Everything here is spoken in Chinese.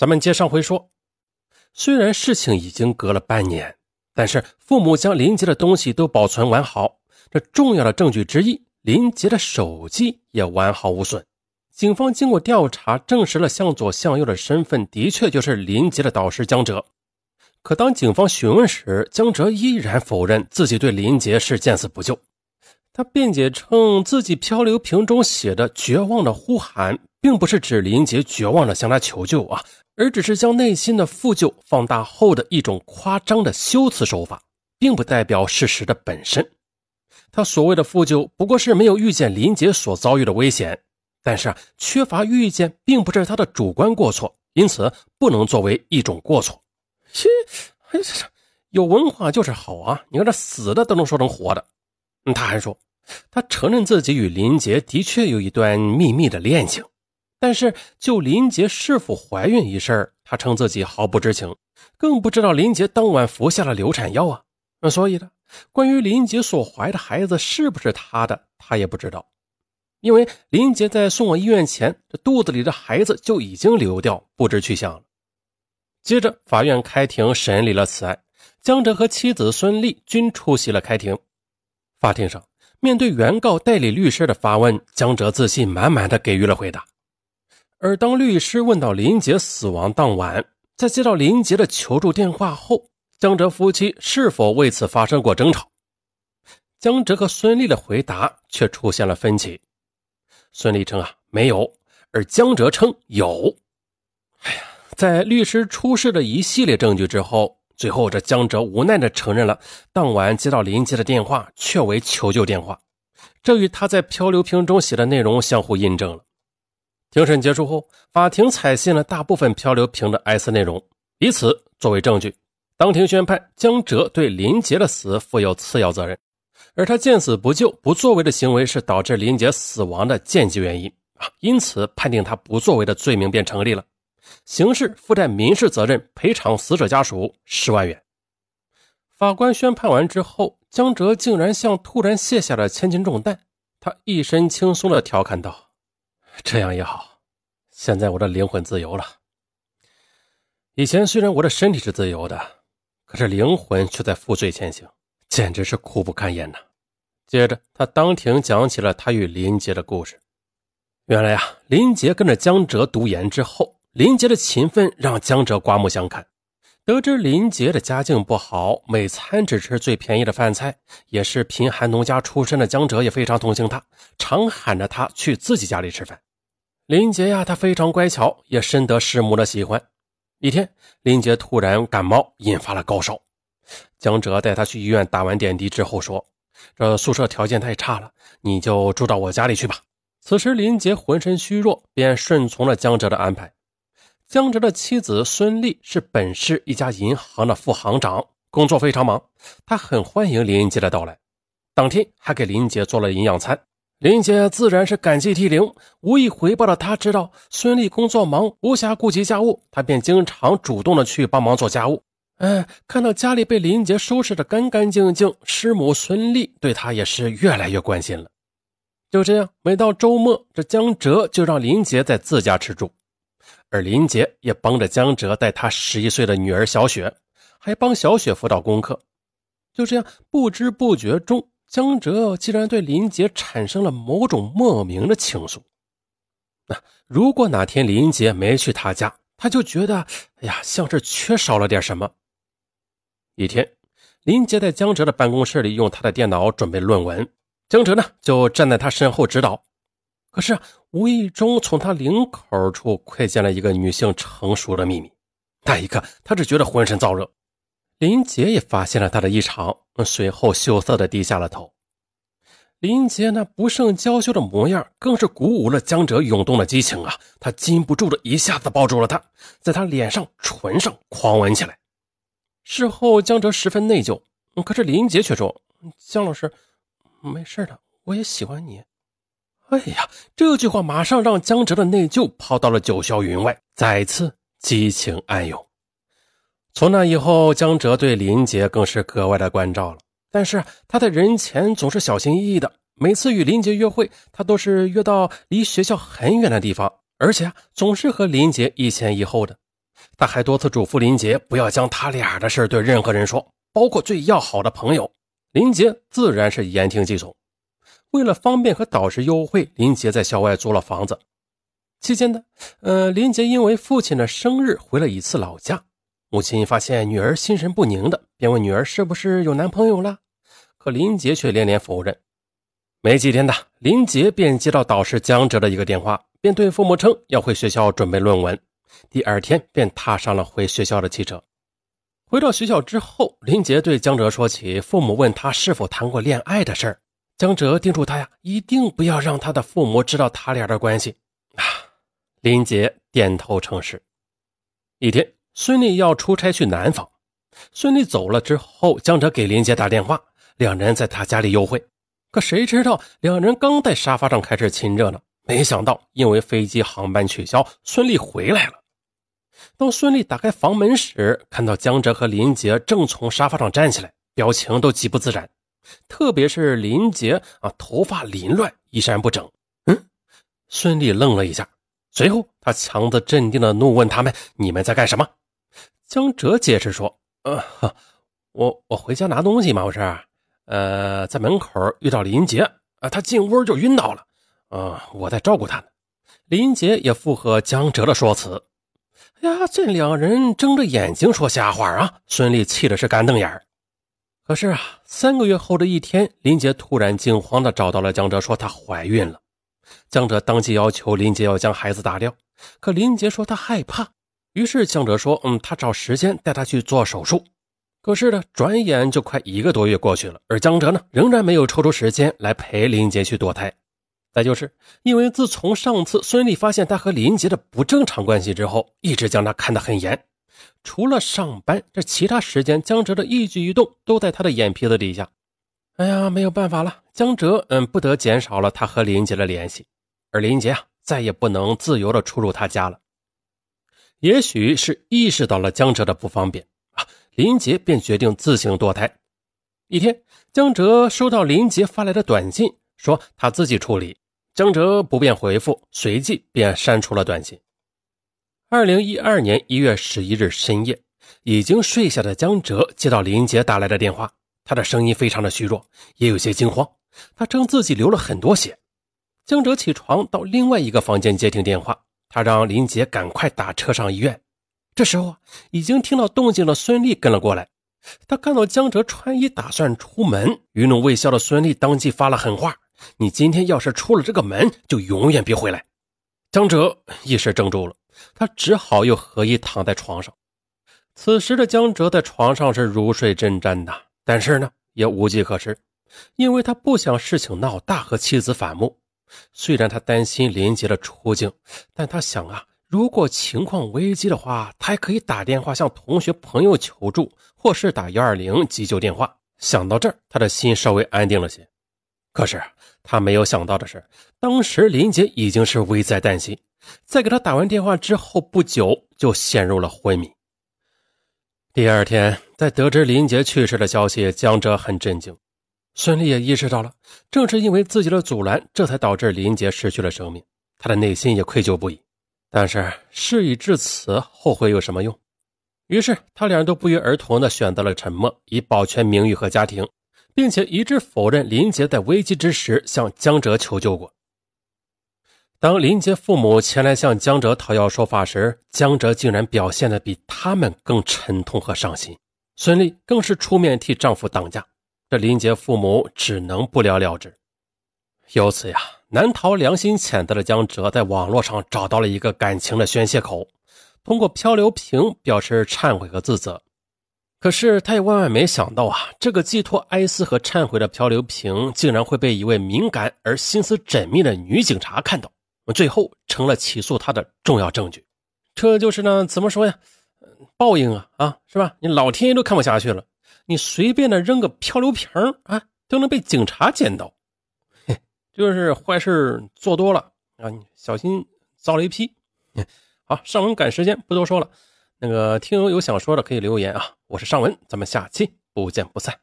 咱们接上回说，虽然事情已经隔了半年，但是父母将林杰的东西都保存完好，这重要的证据之一，林杰的手机也完好无损。警方经过调查，证实了向左向右的身份的确就是林杰的导师江哲。可当警方询问时，江哲依然否认自己对林杰是见死不救。他辩解称，自己漂流瓶中写的“绝望的呼喊”，并不是指林杰绝望的向他求救啊，而只是将内心的负疚放大后的一种夸张的修辞手法，并不代表事实的本身。他所谓的负疚，不过是没有遇见林杰所遭遇的危险，但是，缺乏遇见并不是他的主观过错，因此不能作为一种过错。切，哎，这有文化就是好啊！你看这死的都能说成活的。他还说，他承认自己与林杰的确有一段秘密的恋情，但是就林杰是否怀孕一事，他称自己毫不知情，更不知道林杰当晚服下了流产药啊。那所以呢，关于林杰所怀的孩子是不是他的，他也不知道，因为林杰在送往医院前，这肚子里的孩子就已经流掉，不知去向了。接着，法院开庭审理了此案，江哲和妻子孙丽均出席了开庭。法庭上，面对原告代理律师的发问，江哲自信满满的给予了回答。而当律师问到林杰死亡当晚，在接到林杰的求助电话后，江哲夫妻是否为此发生过争吵？江哲和孙俪的回答却出现了分歧。孙俪称啊没有，而江哲称有。哎呀，在律师出示的一系列证据之后。最后，这江哲无奈地承认了，当晚接到林杰的电话确为求救电话，这与他在漂流瓶中写的内容相互印证了。庭审结束后，法庭采信了大部分漂流瓶的哀思内容，以此作为证据，当庭宣判江哲对林杰的死负有次要责任，而他见死不救、不作为的行为是导致林杰死亡的间接原因啊，因此判定他不作为的罪名便成立了。刑事附带民事责任，赔偿死者家属十万元。法官宣判完之后，江哲竟然像突然卸下了千斤重担，他一身轻松地调侃道：“这样也好，现在我的灵魂自由了。以前虽然我的身体是自由的，可是灵魂却在负罪前行，简直是苦不堪言呐。”接着，他当庭讲起了他与林杰的故事。原来啊，林杰跟着江哲读研之后。林杰的勤奋让江哲刮目相看。得知林杰的家境不好，每餐只吃最便宜的饭菜，也是贫寒农家出身的江哲也非常同情他，常喊着他去自己家里吃饭。林杰呀，他非常乖巧，也深得师母的喜欢。一天，林杰突然感冒，引发了高烧。江哲带他去医院打完点滴之后说：“这宿舍条件太差了，你就住到我家里去吧。”此时林杰浑身虚弱，便顺从了江哲的安排。江哲的妻子孙丽是本市一家银行的副行长，工作非常忙。他很欢迎林杰的到来，当天还给林杰做了营养餐。林杰自然是感激涕零，无以回报的他知道孙俪工作忙，无暇顾及家务，他便经常主动的去帮忙做家务。哎，看到家里被林杰收拾的干干净净，师母孙俪对他也是越来越关心了。就这样，每到周末，这江哲就让林杰在自家吃住。而林杰也帮着江哲带他十一岁的女儿小雪，还帮小雪辅导功课。就这样，不知不觉中，江哲竟然对林杰产生了某种莫名的情愫。那如果哪天林杰没去他家，他就觉得，哎呀，像是缺少了点什么。一天，林杰在江哲的办公室里用他的电脑准备论文，江哲呢就站在他身后指导。可是无意中从他领口处窥见了一个女性成熟的秘密，那一刻他只觉得浑身燥热。林杰也发现了他的异常，随后羞涩的低下了头。林杰那不胜娇羞的模样，更是鼓舞了江哲涌动的激情啊！他禁不住的一下子抱住了他，在他脸上、唇上狂吻起来。事后江哲十分内疚，可是林杰却说：“江老师，没事的，我也喜欢你。”哎呀，这句话马上让江哲的内疚抛到了九霄云外，再次激情暗涌。从那以后，江哲对林杰更是格外的关照了。但是他在人前总是小心翼翼的，每次与林杰约会，他都是约到离学校很远的地方，而且总是和林杰一前一后的。他还多次嘱咐林杰不要将他俩的事对任何人说，包括最要好的朋友。林杰自然是言听计从。为了方便和导师幽会，林杰在校外租了房子。期间呢，呃，林杰因为父亲的生日回了一次老家。母亲发现女儿心神不宁的，便问女儿是不是有男朋友了。可林杰却连连否认。没几天的，林杰便接到导师江哲的一个电话，便对父母称要回学校准备论文。第二天便踏上了回学校的汽车。回到学校之后，林杰对江哲说起父母问他是否谈过恋爱的事儿。江哲叮嘱他呀，一定不要让他的父母知道他俩的关系。啊，林杰点头称是。一天，孙俪要出差去南方，孙俪走了之后，江哲给林杰打电话，两人在他家里幽会。可谁知道，两人刚在沙发上开始亲热呢？没想到，因为飞机航班取消，孙俪回来了。当孙俪打开房门时，看到江哲和林杰正从沙发上站起来，表情都极不自然。特别是林杰啊，头发凌乱，衣衫不整。嗯，孙俪愣了一下，随后他强自镇定的怒问他们：“你们在干什么？”江哲解释说：“呃，我我回家拿东西嘛，不是。呃，在门口遇到林杰啊，他进屋就晕倒了。”啊，我在照顾他呢。林杰也附和江哲的说辞。呀，这两人睁着眼睛说瞎话啊！孙俪气的是干瞪眼可是啊，三个月后的一天，林杰突然惊慌的找到了江哲，说她怀孕了。江哲当即要求林杰要将孩子打掉，可林杰说他害怕。于是江哲说：“嗯，他找时间带他去做手术。”可是呢，转眼就快一个多月过去了，而江哲呢，仍然没有抽出时间来陪林杰去堕胎。再就是，因为自从上次孙俪发现他和林杰的不正常关系之后，一直将他看得很严。除了上班，这其他时间，江哲的一举一动都在他的眼皮子底下。哎呀，没有办法了，江哲嗯，不得减少了他和林杰的联系，而林杰啊，再也不能自由的出入他家了。也许是意识到了江哲的不方便啊，林杰便决定自行堕胎。一天，江哲收到林杰发来的短信，说他自己处理。江哲不便回复，随即便删除了短信。二零一二年一月十一日深夜，已经睡下的江哲接到林杰打来的电话，他的声音非常的虚弱，也有些惊慌。他称自己流了很多血。江哲起床到另外一个房间接听电话，他让林杰赶快打车上医院。这时候，已经听到动静的孙俪跟了过来。他看到江哲穿衣打算出门，余怒未消的孙俪当即发了狠话。你今天要是出了这个门，就永远别回来。江哲一时怔住了，他只好又合衣躺在床上。此时的江哲在床上是如睡针毡的，但是呢，也无计可施，因为他不想事情闹大和妻子反目。虽然他担心林杰的处境，但他想啊，如果情况危机的话，他还可以打电话向同学朋友求助，或是打幺二零急救电话。想到这儿，他的心稍微安定了些。可是他没有想到的是，当时林杰已经是危在旦夕，在给他打完电话之后不久就陷入了昏迷。第二天，在得知林杰去世的消息，江哲很震惊。孙俪也意识到了，正是因为自己的阻拦，这才导致林杰失去了生命。他的内心也愧疚不已。但是事已至此，后悔有什么用？于是他俩都不约而同地选择了沉默，以保全名誉和家庭。并且一致否认林杰在危机之时向江哲求救过。当林杰父母前来向江哲讨要说法时，江哲竟然表现的比他们更沉痛和伤心。孙俪更是出面替丈夫挡架，这林杰父母只能不了了之。由此呀，难逃良心谴责的江哲在网络上找到了一个感情的宣泄口，通过漂流瓶表示忏悔和自责。可是他也万万没想到啊，这个寄托哀思和忏悔的漂流瓶，竟然会被一位敏感而心思缜密的女警察看到，最后成了起诉他的重要证据。这就是呢，怎么说呀？报应啊啊，是吧？你老天爷都看不下去了，你随便的扔个漂流瓶啊，都能被警察捡到，嘿，就是坏事做多了啊，小心遭雷劈。好，上文赶时间，不多说了。那个听友有想说的可以留言啊，我是尚文，咱们下期不见不散。